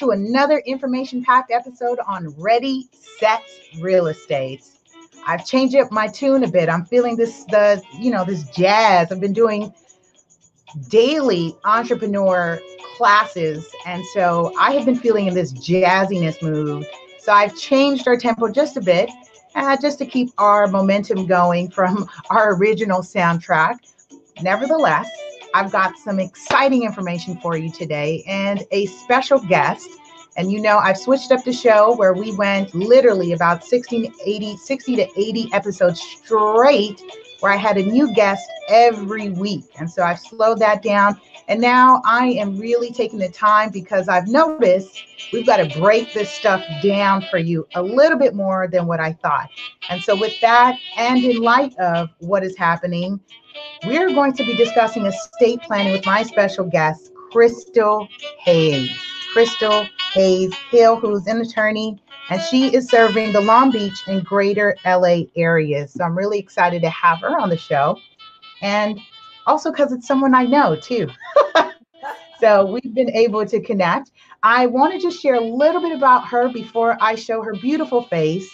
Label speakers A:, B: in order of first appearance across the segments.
A: to another information packed episode on Ready, Set Real Estate. I've changed up my tune a bit. I'm feeling this, the, you know, this jazz. I've been doing daily entrepreneur classes. And so I have been feeling in this jazziness mood. So I've changed our tempo just a bit, uh, just to keep our momentum going from our original soundtrack. Nevertheless, I've got some exciting information for you today and a special guest. And you know, I've switched up the show where we went literally about 60 to 80, 60 to 80 episodes straight, where I had a new guest every week. And so I've slowed that down. And now I am really taking the time because I've noticed we've got to break this stuff down for you a little bit more than what I thought. And so, with that, and in light of what is happening we're going to be discussing estate planning with my special guest, Crystal Hayes. Crystal Hayes Hill, who's an attorney, and she is serving the Long Beach and greater LA areas. So I'm really excited to have her on the show. And also because it's someone I know too. so we've been able to connect. I want to just share a little bit about her before I show her beautiful face.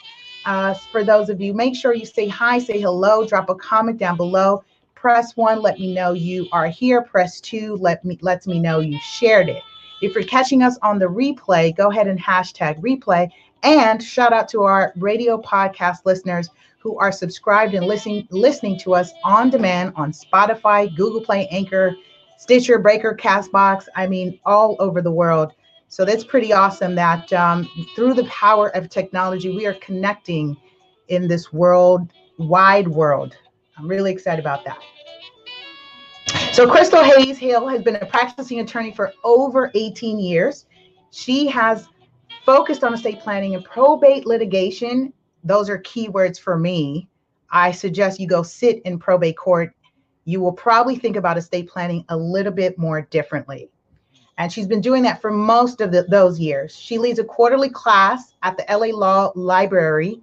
A: Uh, for those of you, make sure you say hi, say hello, drop a comment down below press one, let me know you are here. Press two, let me lets me know you shared it. If you're catching us on the replay, go ahead and hashtag replay. And shout out to our radio podcast listeners who are subscribed and listening listening to us on demand on Spotify, Google Play, Anchor, Stitcher, Breaker, Castbox. I mean, all over the world. So that's pretty awesome that um, through the power of technology, we are connecting in this world, wide world. I'm really excited about that. So Crystal Hayes Hill has been a practicing attorney for over 18 years. She has focused on estate planning and probate litigation. Those are keywords for me. I suggest you go sit in probate court. You will probably think about estate planning a little bit more differently. And she's been doing that for most of the, those years. She leads a quarterly class at the LA Law Library.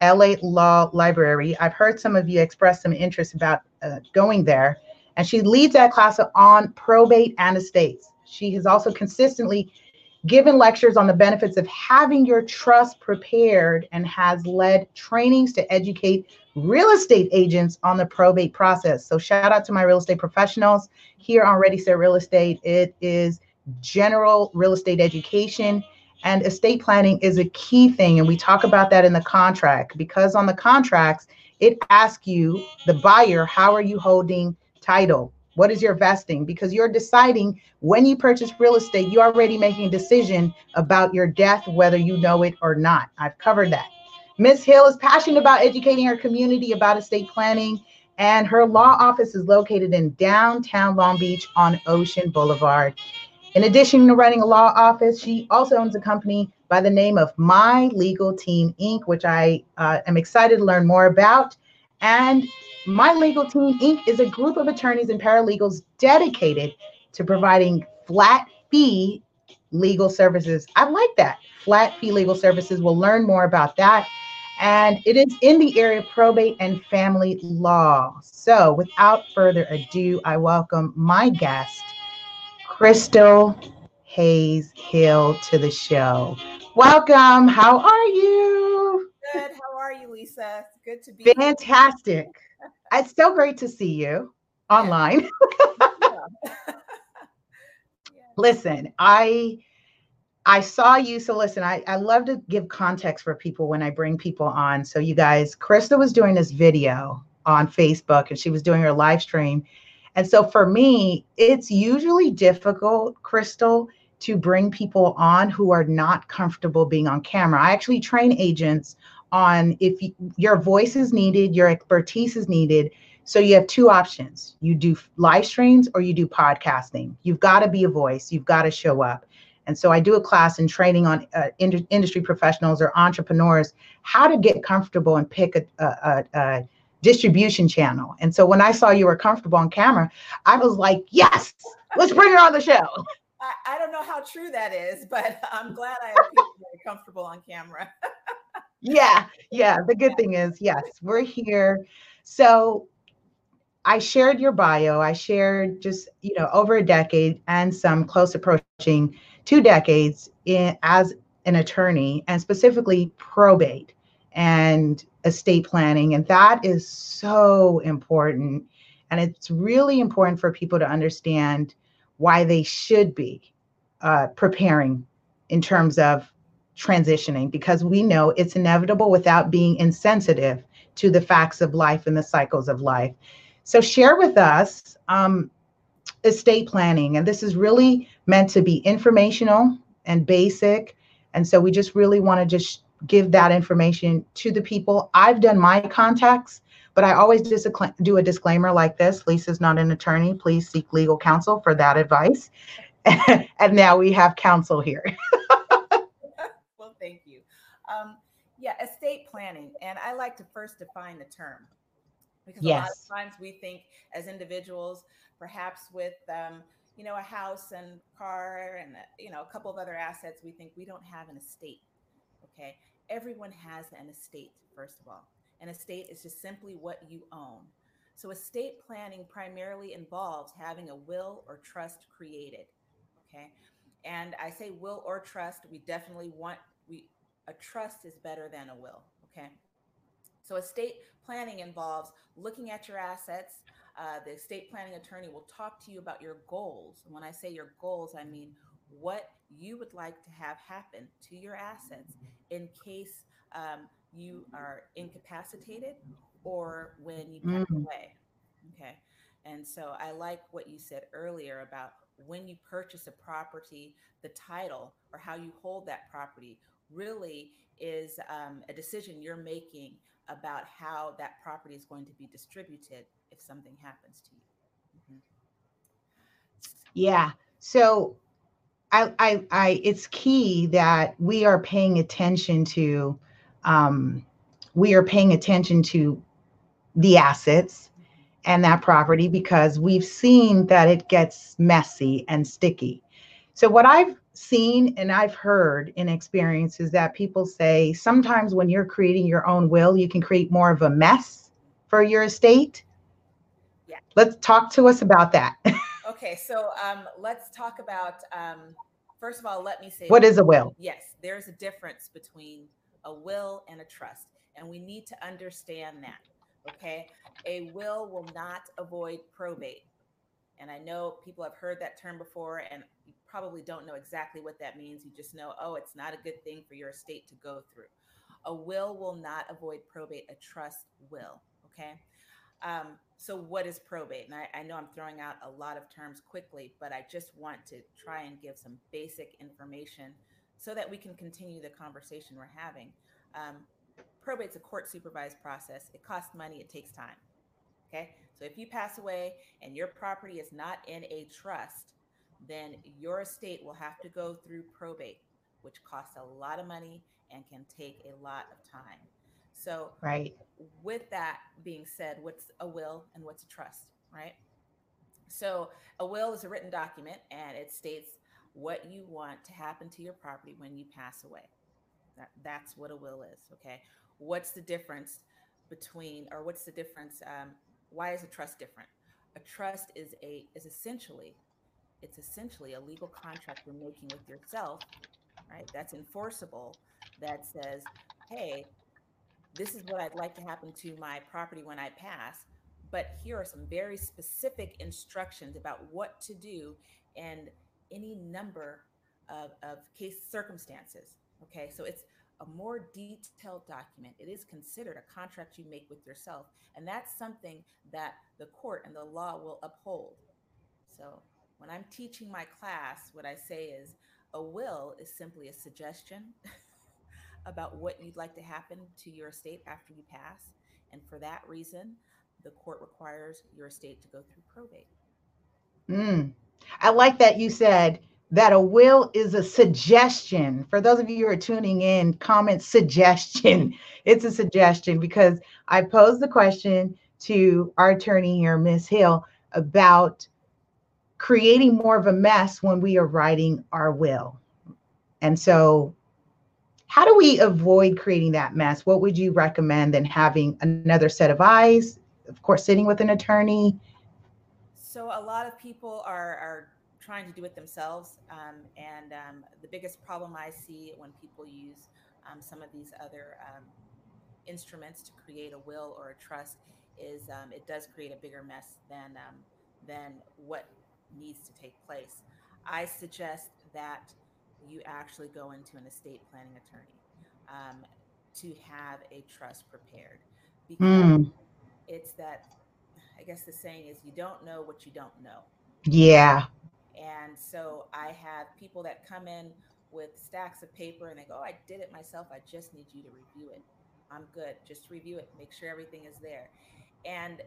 A: LA Law Library. I've heard some of you express some interest about uh, going there and she leads that class on probate and estates. She has also consistently given lectures on the benefits of having your trust prepared and has led trainings to educate real estate agents on the probate process. So shout out to my real estate professionals here on Ready Set Real Estate. It is general real estate education and estate planning is a key thing and we talk about that in the contract because on the contracts it asks you the buyer how are you holding title? What is your vesting? Because you're deciding when you purchase real estate, you're already making a decision about your death, whether you know it or not. I've covered that. Ms. Hill is passionate about educating her community about estate planning, and her law office is located in downtown Long Beach on Ocean Boulevard. In addition to running a law office, she also owns a company by the name of My Legal Team Inc., which I uh, am excited to learn more about. And My Legal Team Inc. is a group of attorneys and paralegals dedicated to providing flat fee legal services. I like that. Flat fee legal services. We'll learn more about that. And it is in the area of probate and family law. So, without further ado, I welcome my guest, Crystal Hayes Hill, to the show. Welcome. How are you?
B: Good. How are you, Lisa? Good to be
A: fantastic. it's so great to see you online. listen, I I saw you. So listen, I, I love to give context for people when I bring people on. So you guys, Krista was doing this video on Facebook and she was doing her live stream. And so for me, it's usually difficult, Crystal, to bring people on who are not comfortable being on camera. I actually train agents on if you, your voice is needed, your expertise is needed. So you have two options. You do live streams or you do podcasting. You've got to be a voice. You've got to show up. And so I do a class in training on uh, in- industry professionals or entrepreneurs how to get comfortable and pick a, a, a, distribution channel. And so when I saw you were comfortable on camera, I was like, yes, let's bring her on the show.
B: I, I don't know how true that is, but I'm glad I am comfortable on camera.
A: yeah, yeah. The good thing is, yes, we're here. So I shared your bio. I shared just, you know, over a decade and some close approaching two decades in, as an attorney and specifically probate and estate planning. And that is so important. And it's really important for people to understand why they should be uh, preparing in terms of transitioning because we know it's inevitable without being insensitive to the facts of life and the cycles of life. So, share with us um, estate planning. And this is really meant to be informational and basic. And so, we just really want to just give that information to the people. I've done my contacts, but I always do a disclaimer like this Lisa's not an attorney. Please seek legal counsel for that advice. and now we have counsel here.
B: well, thank you. Um, yeah, estate planning. And I like to first define the term because yes. a lot of times we think as individuals, perhaps with, um, you know, a house and car and, you know, a couple of other assets, we think we don't have an estate. Okay. Everyone has an estate, first of all. An estate is just simply what you own. So estate planning primarily involves having a will or trust created. Okay. And I say will or trust, we definitely want we a trust is better than a will. Okay. So estate planning involves looking at your assets. Uh, the estate planning attorney will talk to you about your goals. And when I say your goals, I mean what you would like to have happen to your assets in case um, you are incapacitated or when you pass mm. away. Okay. And so I like what you said earlier about when you purchase a property, the title or how you hold that property really is um, a decision you're making about how that property is going to be distributed if something happens to you. Mm-hmm.
A: Yeah. So I, I, I, it's key that we are paying attention to, um, we are paying attention to the assets and that property because we've seen that it gets messy and sticky. So what I've seen and I've heard in experience is that people say sometimes when you're creating your own will, you can create more of a mess for your estate. Yeah. Let's talk to us about that.
B: okay, so um, let's talk about um, first of all, let me say
A: what is a will?
B: Yes, there's a difference between a will and a trust, and we need to understand that. Okay. A will will not avoid probate. And I know people have heard that term before and probably don't know exactly what that means. You just know, oh, it's not a good thing for your estate to go through. A will will not avoid probate, a trust will. Okay. Um, so, what is probate? And I, I, know I'm throwing out a lot of terms quickly, but I just want to try and give some basic information so that we can continue the conversation we're having. Um, probate's a court supervised process. It costs money, it takes time. Okay. So if you pass away and your property is not in a trust, then your estate will have to go through probate, which costs a lot of money and can take a lot of time. So,
A: right.
B: With that being said, what's a will and what's a trust, right? So, a will is a written document and it states what you want to happen to your property when you pass away. That, that's what a will is, okay? what's the difference between or what's the difference um, why is a trust different a trust is a is essentially it's essentially a legal contract you're making with yourself right that's enforceable that says hey this is what i'd like to happen to my property when i pass but here are some very specific instructions about what to do and any number of, of case circumstances okay so it's a more detailed document. It is considered a contract you make with yourself. And that's something that the court and the law will uphold. So when I'm teaching my class, what I say is a will is simply a suggestion about what you'd like to happen to your estate after you pass. And for that reason, the court requires your estate to go through probate.
A: Mm. I like that you said that a will is a suggestion. For those of you who are tuning in, comment suggestion. It's a suggestion because I posed the question to our attorney here, Ms. Hill, about creating more of a mess when we are writing our will. And so, how do we avoid creating that mess? What would you recommend than having another set of eyes? Of course, sitting with an attorney.
B: So, a lot of people are, are trying to do it themselves. Um, and um, the biggest problem I see when people use um, some of these other um, instruments to create a will or a trust is um, it does create a bigger mess than um, than what needs to take place. I suggest that you actually go into an estate planning attorney to have a trust prepared because mm. it's that I guess the saying is you don't know what you don't know.
A: Yeah.
B: And so I have people that come in with stacks of paper and they go, oh, I did it myself. I just need you to review it. I'm good. Just review it. Make sure everything is there. And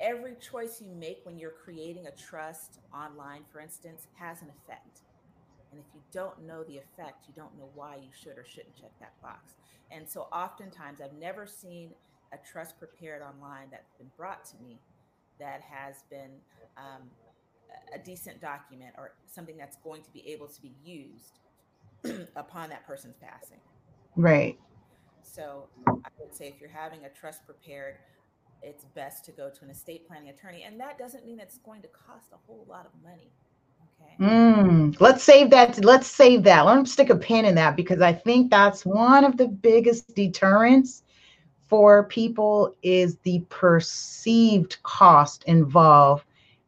B: every choice you make when you're creating a trust online, for instance, has an effect. And if you don't know the effect, you don't know why you should or shouldn't check that box. And so oftentimes I've never seen a trust prepared online that's been brought to me that has been um, a decent document or something that's going to be able to be used upon that person's passing.
A: Right.
B: So I would say if you're having a trust prepared, it's best to go to an estate planning attorney. And that doesn't mean it's going to cost a whole lot of money.
A: Okay. Mm, let's save that. Let's save that. Let me stick a pin in that because I think that's one of the biggest deterrents for people is the perceived cost involved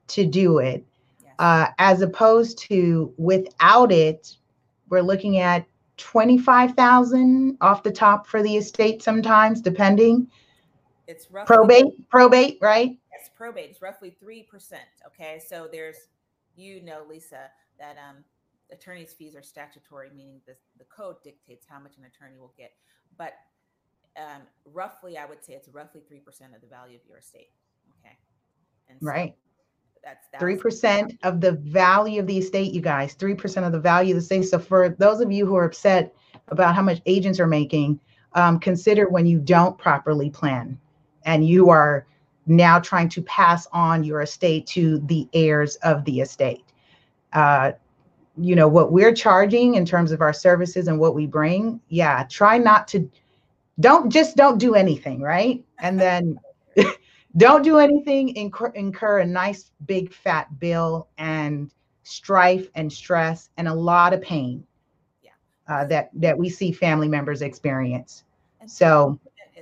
A: to do it. Yes. Uh, as opposed to without it, we're looking at 25,000 off the top for the estate sometimes, depending.
B: It's roughly
A: probate, probate, right?
B: Yes, probate. It's roughly 3%. Okay. So there's, you know, Lisa, that um, attorney's fees are statutory, meaning the, the code dictates how much an attorney will get. But um, roughly, I would say it's roughly 3% of the value of your estate. Okay.
A: And so right. That's three percent of the value of the estate, you guys. Three percent of the value of the estate. So for those of you who are upset about how much agents are making, um, consider when you don't properly plan and you are now trying to pass on your estate to the heirs of the estate. Uh, you know what we're charging in terms of our services and what we bring. Yeah, try not to don't just don't do anything, right? And then don't do anything, incur, incur a nice big fat bill and strife and stress and a lot of pain yeah. uh, that that we see family members experience. So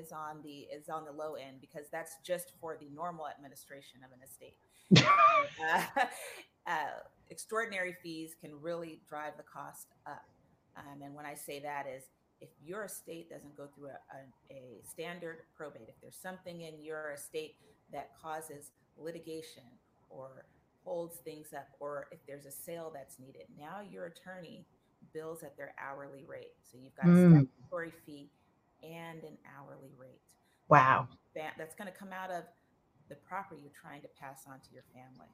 B: is on the is on the low end because that's just for the normal administration of an estate. uh, uh, extraordinary fees can really drive the cost up. Um, and when I say that is if your estate doesn't go through a, a, a, standard probate, if there's something in your estate that causes litigation or holds things up, or if there's a sale that's needed, now your attorney bills at their hourly rate. So you've got mm. a statutory fee and an hourly rate.
A: Wow.
B: That's going to come out of the property you're trying to pass on to your family.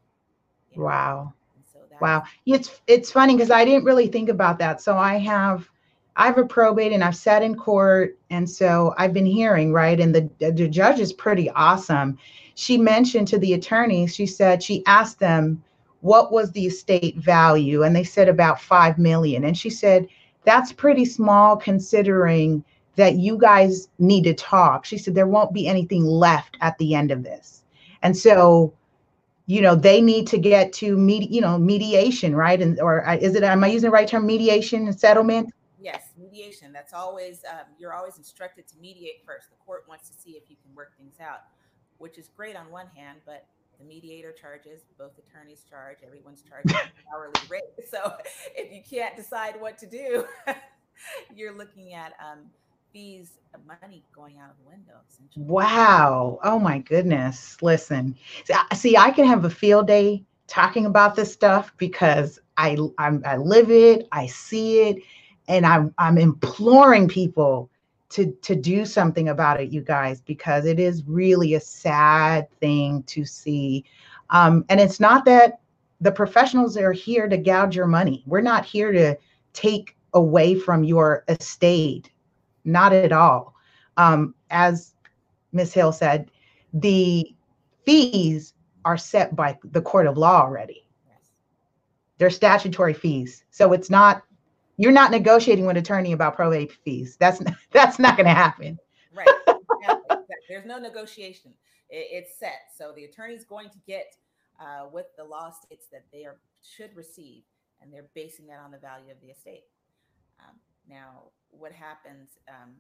A: You know? Wow. So wow. It's it's funny because I didn't really think about that. So I have I have a probate and I've sat in court. And so I've been hearing, right? And the, the judge is pretty awesome. She mentioned to the attorneys, she said, she asked them, what was the estate value? And they said about 5 million. And she said, that's pretty small considering that you guys need to talk. She said, there won't be anything left at the end of this. And so, you know, they need to get to meet, you know, mediation, right? And or uh, is it, am I using the right term, mediation and settlement?
B: yes, mediation. That's always um, you're always instructed to mediate first. The court wants to see if you can work things out, which is great on one hand, but the mediator charges, both attorneys charge, everyone's charging hourly rate. So if you can't decide what to do, you're looking at um, fees, money going out of the window.
A: Wow! Oh my goodness! Listen, see, I can have a field day talking about this stuff because I I'm, I live it, I see it, and I'm I'm imploring people to to do something about it, you guys, because it is really a sad thing to see. Um, and it's not that the professionals are here to gouge your money. We're not here to take away from your estate, not at all. Um, as Ms. Hill said, the fees are set by the court of law already. They're statutory fees. So it's not you're not negotiating with attorney about probate fees. That's that's not going to happen.
B: Right. There's no negotiation. It, it's set. So the attorney's going to get uh, what the law states that they are should receive, and they're basing that on the value of the estate. Um, now, what happens um,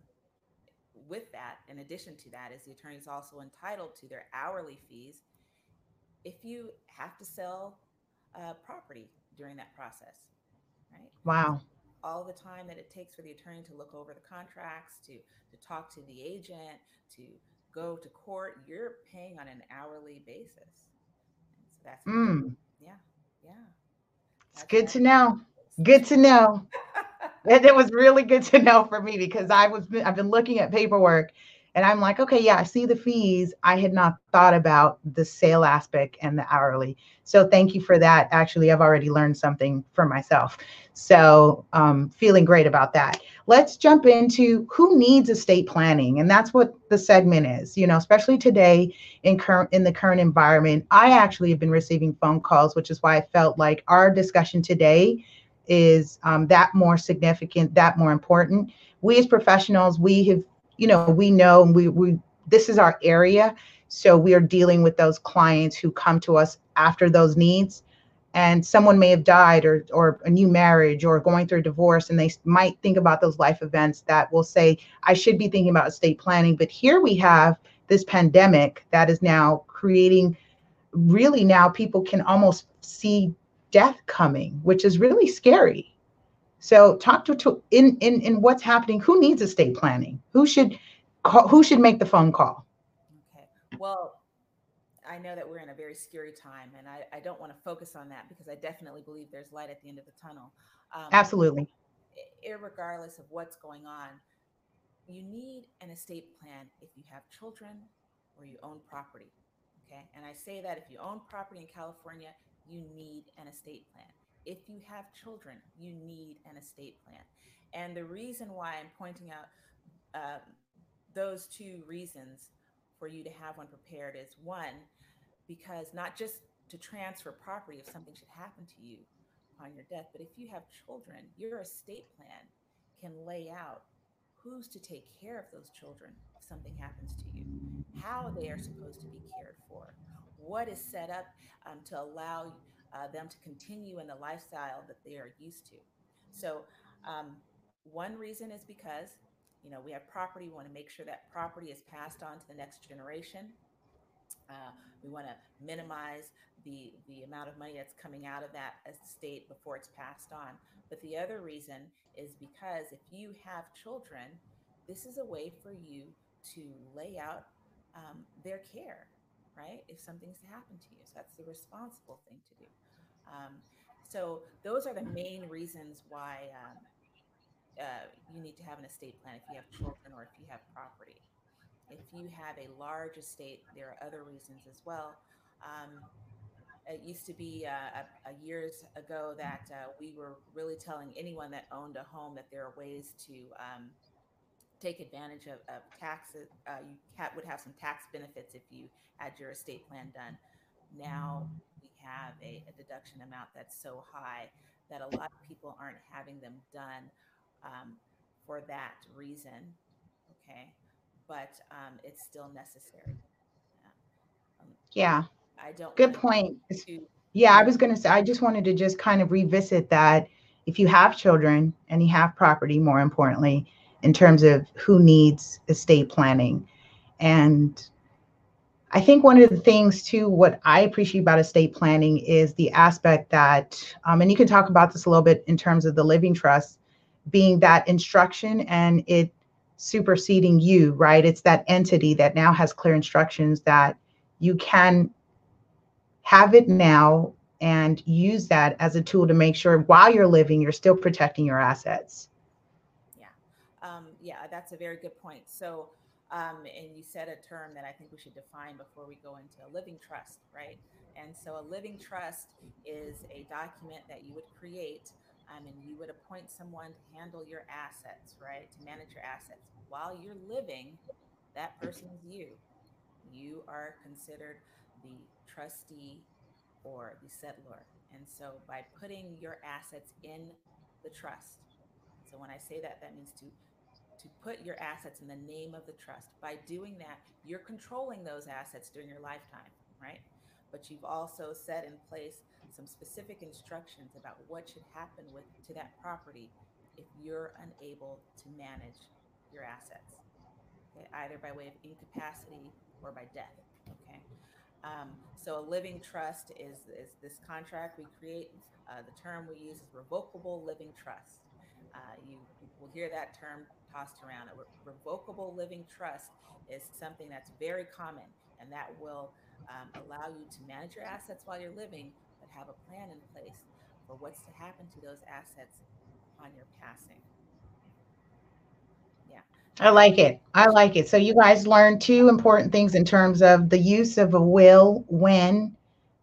B: with that, in addition to that, is the attorney is also entitled to their hourly fees if you have to sell uh, property during that process, right?
A: Wow.
B: All the time that it takes for the attorney to look over the contracts, to to talk to the agent, to go to court, you're paying on an hourly basis. And so that's mm. yeah, yeah.
A: That's it's good to know. Good to know. It was really good to know for me because I was I've been looking at paperwork and I'm like, okay, yeah, I see the fees. I had not thought about the sale aspect and the hourly. So thank you for that. Actually, I've already learned something for myself. So um, feeling great about that. Let's jump into who needs estate planning, and that's what the segment is. You know, especially today in current in the current environment. I actually have been receiving phone calls, which is why I felt like our discussion today is um, that more significant, that more important. We as professionals, we have you know, we know we, we this is our area. So we are dealing with those clients who come to us after those needs. And someone may have died or or a new marriage or going through a divorce, and they might think about those life events that will say, I should be thinking about estate planning. But here we have this pandemic that is now creating really now people can almost see death coming, which is really scary. So talk to, to in, in in what's happening. Who needs estate planning? Who should call, who should make the phone call?
B: Okay. Well, I know that we're in a very scary time, and I, I don't want to focus on that because I definitely believe there's light at the end of the tunnel.
A: Um, Absolutely.
B: Regardless of what's going on, you need an estate plan if you have children or you own property. Okay. And I say that if you own property in California, you need an estate plan if you have children, you need an estate plan. And the reason why I'm pointing out uh, those two reasons for you to have one prepared is one, because not just to transfer property if something should happen to you upon your death, but if you have children, your estate plan can lay out who's to take care of those children if something happens to you, how they are supposed to be cared for, what is set up um, to allow uh, them to continue in the lifestyle that they are used to. So, um, one reason is because you know we have property. We want to make sure that property is passed on to the next generation. Uh, we want to minimize the the amount of money that's coming out of that estate before it's passed on. But the other reason is because if you have children, this is a way for you to lay out um, their care, right? If something's to happen to you, so that's the responsible thing to do. Um, so those are the main reasons why um, uh, you need to have an estate plan if you have children or if you have property. If you have a large estate, there are other reasons as well. Um, it used to be uh, a, a years ago that uh, we were really telling anyone that owned a home that there are ways to um, take advantage of, of taxes. Uh, you would have some tax benefits if you had your estate plan done. Now we have a, a, deduction amount that's so high that a lot of people aren't having them done um, for that reason. Okay. But um, it's still necessary.
A: Um, yeah. I don't. Good point. To, yeah, I was going to say, I just wanted to just kind of revisit that. If you have children and you have property, more importantly, in terms of who needs estate planning. And I think one of the things too, what I appreciate about estate planning is the aspect that, um, and you can talk about this a little bit in terms of the living trust, being that instruction and it superseding you, right? It's that entity that now has clear instructions that you can have it now and use that as a tool to make sure while you're living, you're still protecting your assets.
B: Yeah, that's a very good point. So um, and you said a term that I think we should define before we go into a living trust, right? And so a living trust is a document that you would create um, and you would appoint someone to handle your assets, right? To manage your assets. While you're living, that person is you. You are considered the trustee or the settlor. And so by putting your assets in the trust, so when I say that, that means to to put your assets in the name of the trust. By doing that, you're controlling those assets during your lifetime, right? but you've also set in place some specific instructions about what should happen with to that property if you're unable to manage your assets, okay, either by way of incapacity or by death. Okay. Um, so a living trust is, is this contract we create. Uh, the term we use is revocable living trust. Uh, you, you will hear that term tossed around. A re- revocable living trust is something that's very common, and that will um, allow you to manage your assets while you're living, but have a plan in place for what's to happen to those assets on your passing. Yeah.
A: I like it. I like it. So you guys learned two important things in terms of the use of a will, when,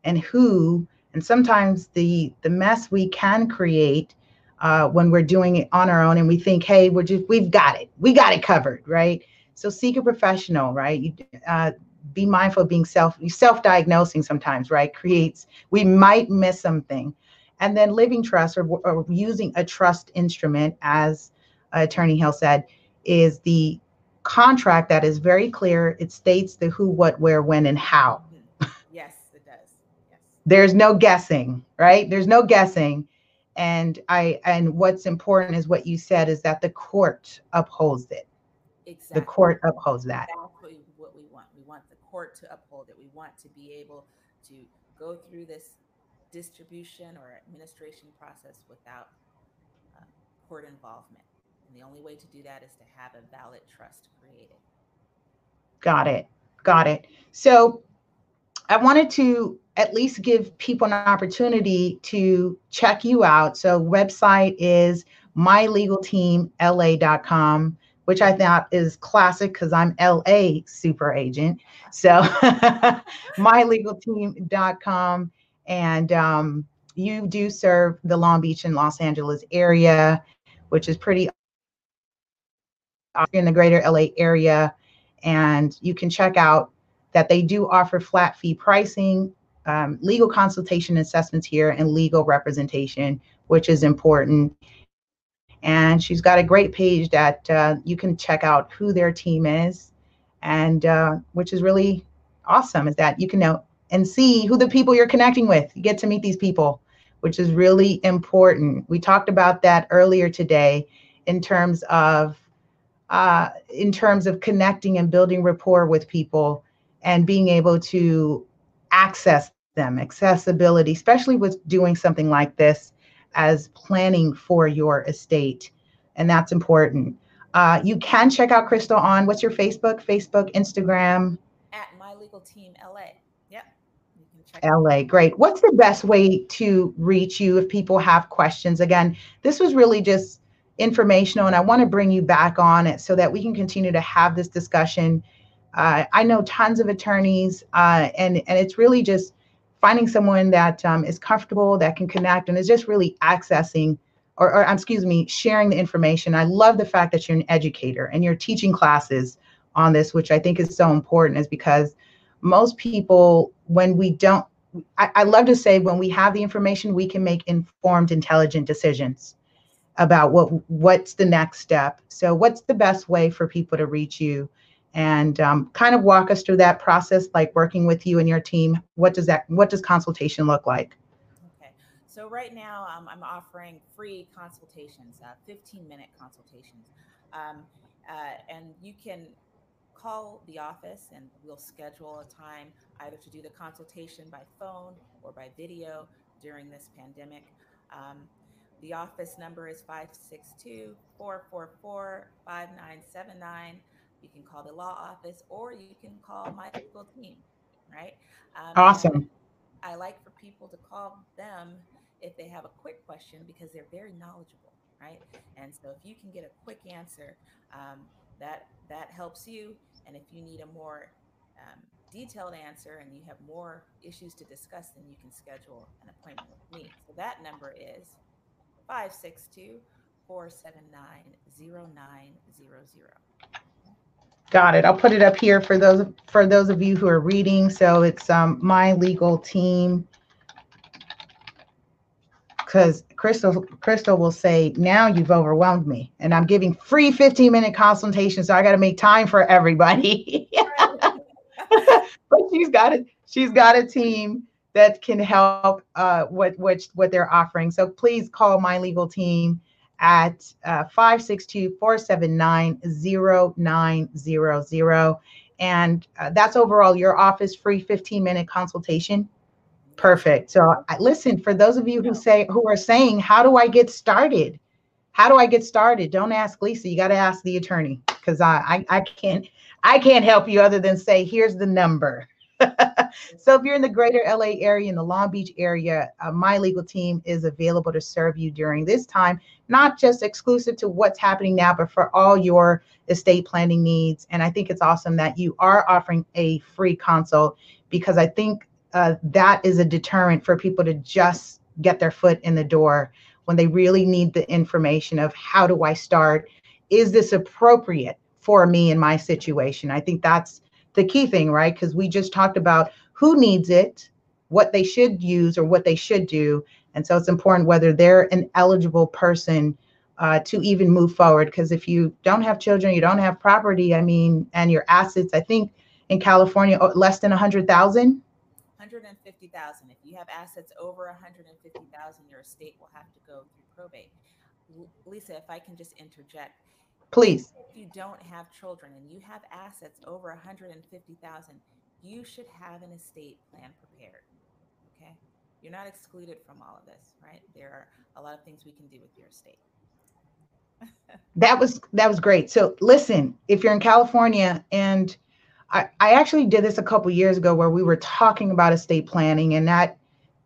A: and who, and sometimes the the mess we can create uh, when we're doing it on our own and we think, hey, we're just we've got it, we got it covered, right? So seek a professional, right? You uh, be mindful of being self self-diagnosing sometimes, right? Creates we might miss something, and then living trust or, or using a trust instrument, as Attorney Hill said, is the contract that is very clear. It states the who, what, where, when, and how.
B: Yes, it does. Yes.
A: There's no guessing, right? There's no guessing. And I and what's important is what you said is that the court upholds it.
B: Exactly.
A: The court upholds that.
B: Exactly what we want. We want the court to uphold it. We want to be able to go through this distribution or administration process without uh, court involvement. And the only way to do that is to have a valid trust created.
A: Got it. Got it. So I wanted to at least give people an opportunity to check you out. So website is mylegalteamla.com, which I thought is classic because I'm LA super agent. So mylegalteam.com. And um, you do serve the Long Beach and Los Angeles area, which is pretty in the greater LA area. And you can check out that they do offer flat fee pricing, um, legal consultation assessments here, and legal representation, which is important. And she's got a great page that uh, you can check out who their team is, and uh, which is really awesome. Is that you can know and see who the people you're connecting with. You get to meet these people, which is really important. We talked about that earlier today in terms of uh, in terms of connecting and building rapport with people and being able to access them, accessibility, especially with doing something like this as planning for your estate. And that's important. Uh, you can check out Crystal on what's your Facebook, Facebook, Instagram?
B: At My Legal Team LA. Yep.
A: LA, great. What's the best way to reach you if people have questions? Again, this was really just informational and I want to bring you back on it so that we can continue to have this discussion. Uh, I know tons of attorneys uh, and, and it's really just finding someone that um, is comfortable, that can connect and is just really accessing or, or excuse me, sharing the information. I love the fact that you're an educator and you're teaching classes on this, which I think is so important is because most people, when we don't, I, I love to say when we have the information, we can make informed, intelligent decisions about what what's the next step. So what's the best way for people to reach you and um, kind of walk us through that process, like working with you and your team. What does that what does consultation look like?
B: Okay, so right now um, I'm offering free consultations, uh, 15 minute consultations, um, uh, and you can call the office and we'll schedule a time either to do the consultation by phone or by video during this pandemic. Um, the office number is 562 444 5979. You can call the law office or you can call my legal team, right?
A: Um, awesome.
B: I like for people to call them if they have a quick question because they're very knowledgeable, right? And so if you can get a quick answer, um, that that helps you. And if you need a more um, detailed answer and you have more issues to discuss, then you can schedule an appointment with me. So that number is 562 479 0900.
A: Got it. I'll put it up here for those for those of you who are reading. So it's um, my legal team. Because Crystal Crystal will say, now you've overwhelmed me, and I'm giving free 15 minute consultation, so I got to make time for everybody. but she's got it. She's got a team that can help uh, what what what they're offering. So please call my legal team at uh, 562-479-0900 and uh, that's overall your office free 15 minute consultation. Perfect. So listen for those of you who say who are saying how do i get started? How do i get started? Don't ask lisa. You got to ask the attorney because I, I i can't i can't help you other than say here's the number so if you're in the greater LA area, in the Long Beach area, uh, my legal team is available to serve you during this time, not just exclusive to what's happening now, but for all your estate planning needs. And I think it's awesome that you are offering a free consult because I think uh, that is a deterrent for people to just get their foot in the door when they really need the information of how do I start? Is this appropriate for me in my situation? I think that's the key thing, right? Because we just talked about who needs it, what they should use, or what they should do. And so it's important whether they're an eligible person uh, to even move forward. Because if you don't have children, you don't have property, I mean, and your assets, I think in California, oh, less than 100,000.
B: 150,000. If you have assets over 150,000, your estate will have to go through probate. Lisa, if I can just interject,
A: Please.
B: If you don't have children and you have assets over 150,000, you should have an estate plan prepared. Okay? You're not excluded from all of this, right? There are a lot of things we can do with your estate.
A: that was that was great. So listen, if you're in California and I, I actually did this a couple years ago where we were talking about estate planning and that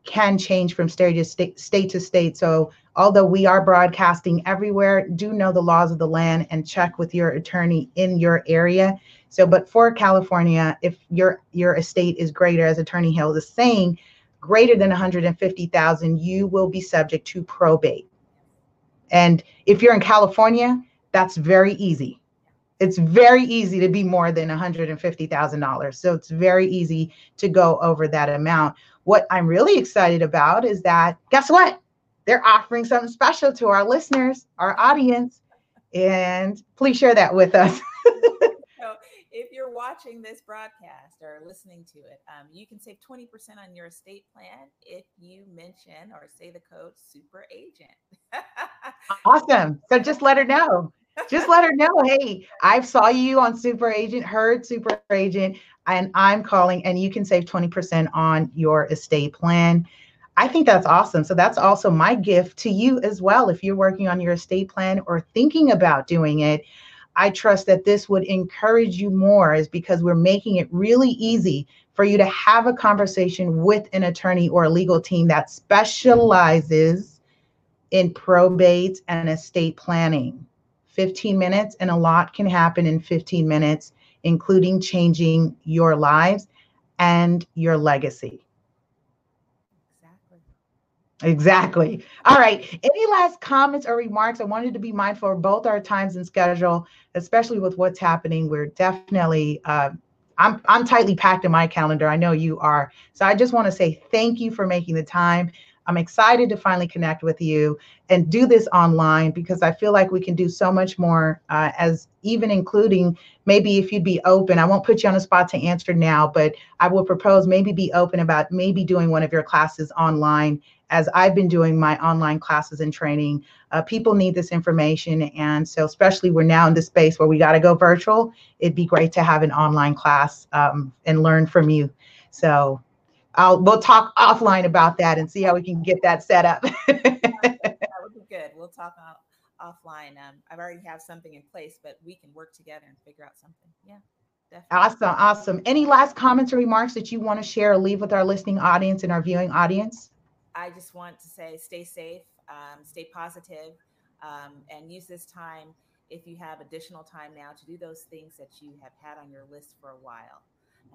A: can change from state to state, state to state. So although we are broadcasting everywhere, do know the laws of the land and check with your attorney in your area. So, but for California, if your your estate is greater, as Attorney Hill is saying, greater than 150,000, you will be subject to probate. And if you're in California, that's very easy. It's very easy to be more than $150,000. So it's very easy to go over that amount. What I'm really excited about is that guess what? they're offering something special to our listeners, our audience. And please share that with us.
B: so if you're watching this broadcast or listening to it, um, you can save 20% on your estate plan if you mention or say the code super agent.
A: awesome. So just let her know. Just let her know, hey, I saw you on Super Agent, heard Super Agent, and I'm calling, and you can save 20% on your estate plan. I think that's awesome. So that's also my gift to you as well. If you're working on your estate plan or thinking about doing it, I trust that this would encourage you more is because we're making it really easy for you to have a conversation with an attorney or a legal team that specializes in probate and estate planning. 15 minutes and a lot can happen in 15 minutes, including changing your lives and your legacy. Exactly. Exactly. All right. Any last comments or remarks? I wanted to be mindful of both our times and schedule, especially with what's happening. We're definitely uh, I'm I'm tightly packed in my calendar. I know you are. So I just want to say thank you for making the time. I'm excited to finally connect with you and do this online because I feel like we can do so much more, uh, as even including maybe if you'd be open. I won't put you on a spot to answer now, but I will propose maybe be open about maybe doing one of your classes online as I've been doing my online classes and training, uh, people need this information. And so, especially we're now in this space where we got to go virtual, it'd be great to have an online class um, and learn from you. So, I'll we'll talk offline about that and see how we can get that set up.
B: that would be good. We'll talk offline. Um, I've already have something in place, but we can work together and figure out something. Yeah.
A: Definitely. Awesome, awesome. Any last comments or remarks that you want to share or leave with our listening audience and our viewing audience?
B: I just want to say stay safe, um, stay positive, um, and use this time if you have additional time now to do those things that you have had on your list for a while.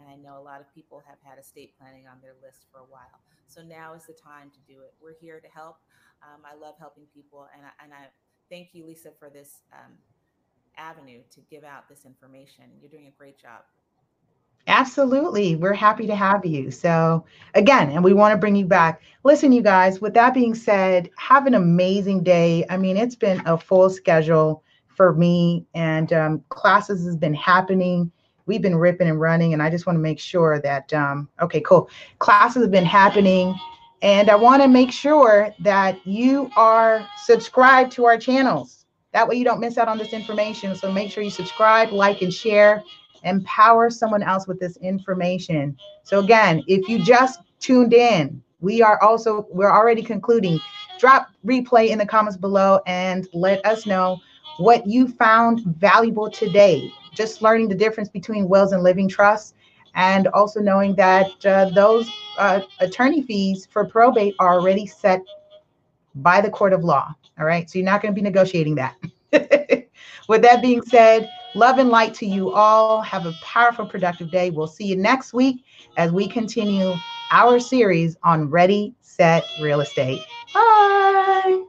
B: And I know a lot of people have had estate planning on their list for a while. So now is the time to do it. We're here to help. Um, I love helping people. And I, and I thank you, Lisa, for this um, avenue to give out this information. You're doing a great job.
A: Absolutely. We're happy to have you. So, again, and we want to bring you back. Listen, you guys, with that being said, have an amazing day. I mean, it's been a full schedule for me, and um, classes has been happening. We've been ripping and running, and I just want to make sure that um, okay, cool. Classes have been happening, and I want to make sure that you are subscribed to our channels. That way, you don't miss out on this information. So make sure you subscribe, like, and share. Empower someone else with this information. So again, if you just tuned in, we are also we're already concluding. Drop replay in the comments below and let us know what you found valuable today. Just learning the difference between wills and living trusts, and also knowing that uh, those uh, attorney fees for probate are already set by the court of law. All right, so you're not going to be negotiating that. With that being said, love and light to you all. Have a powerful, productive day. We'll see you next week as we continue our series on Ready, Set, Real Estate. Bye.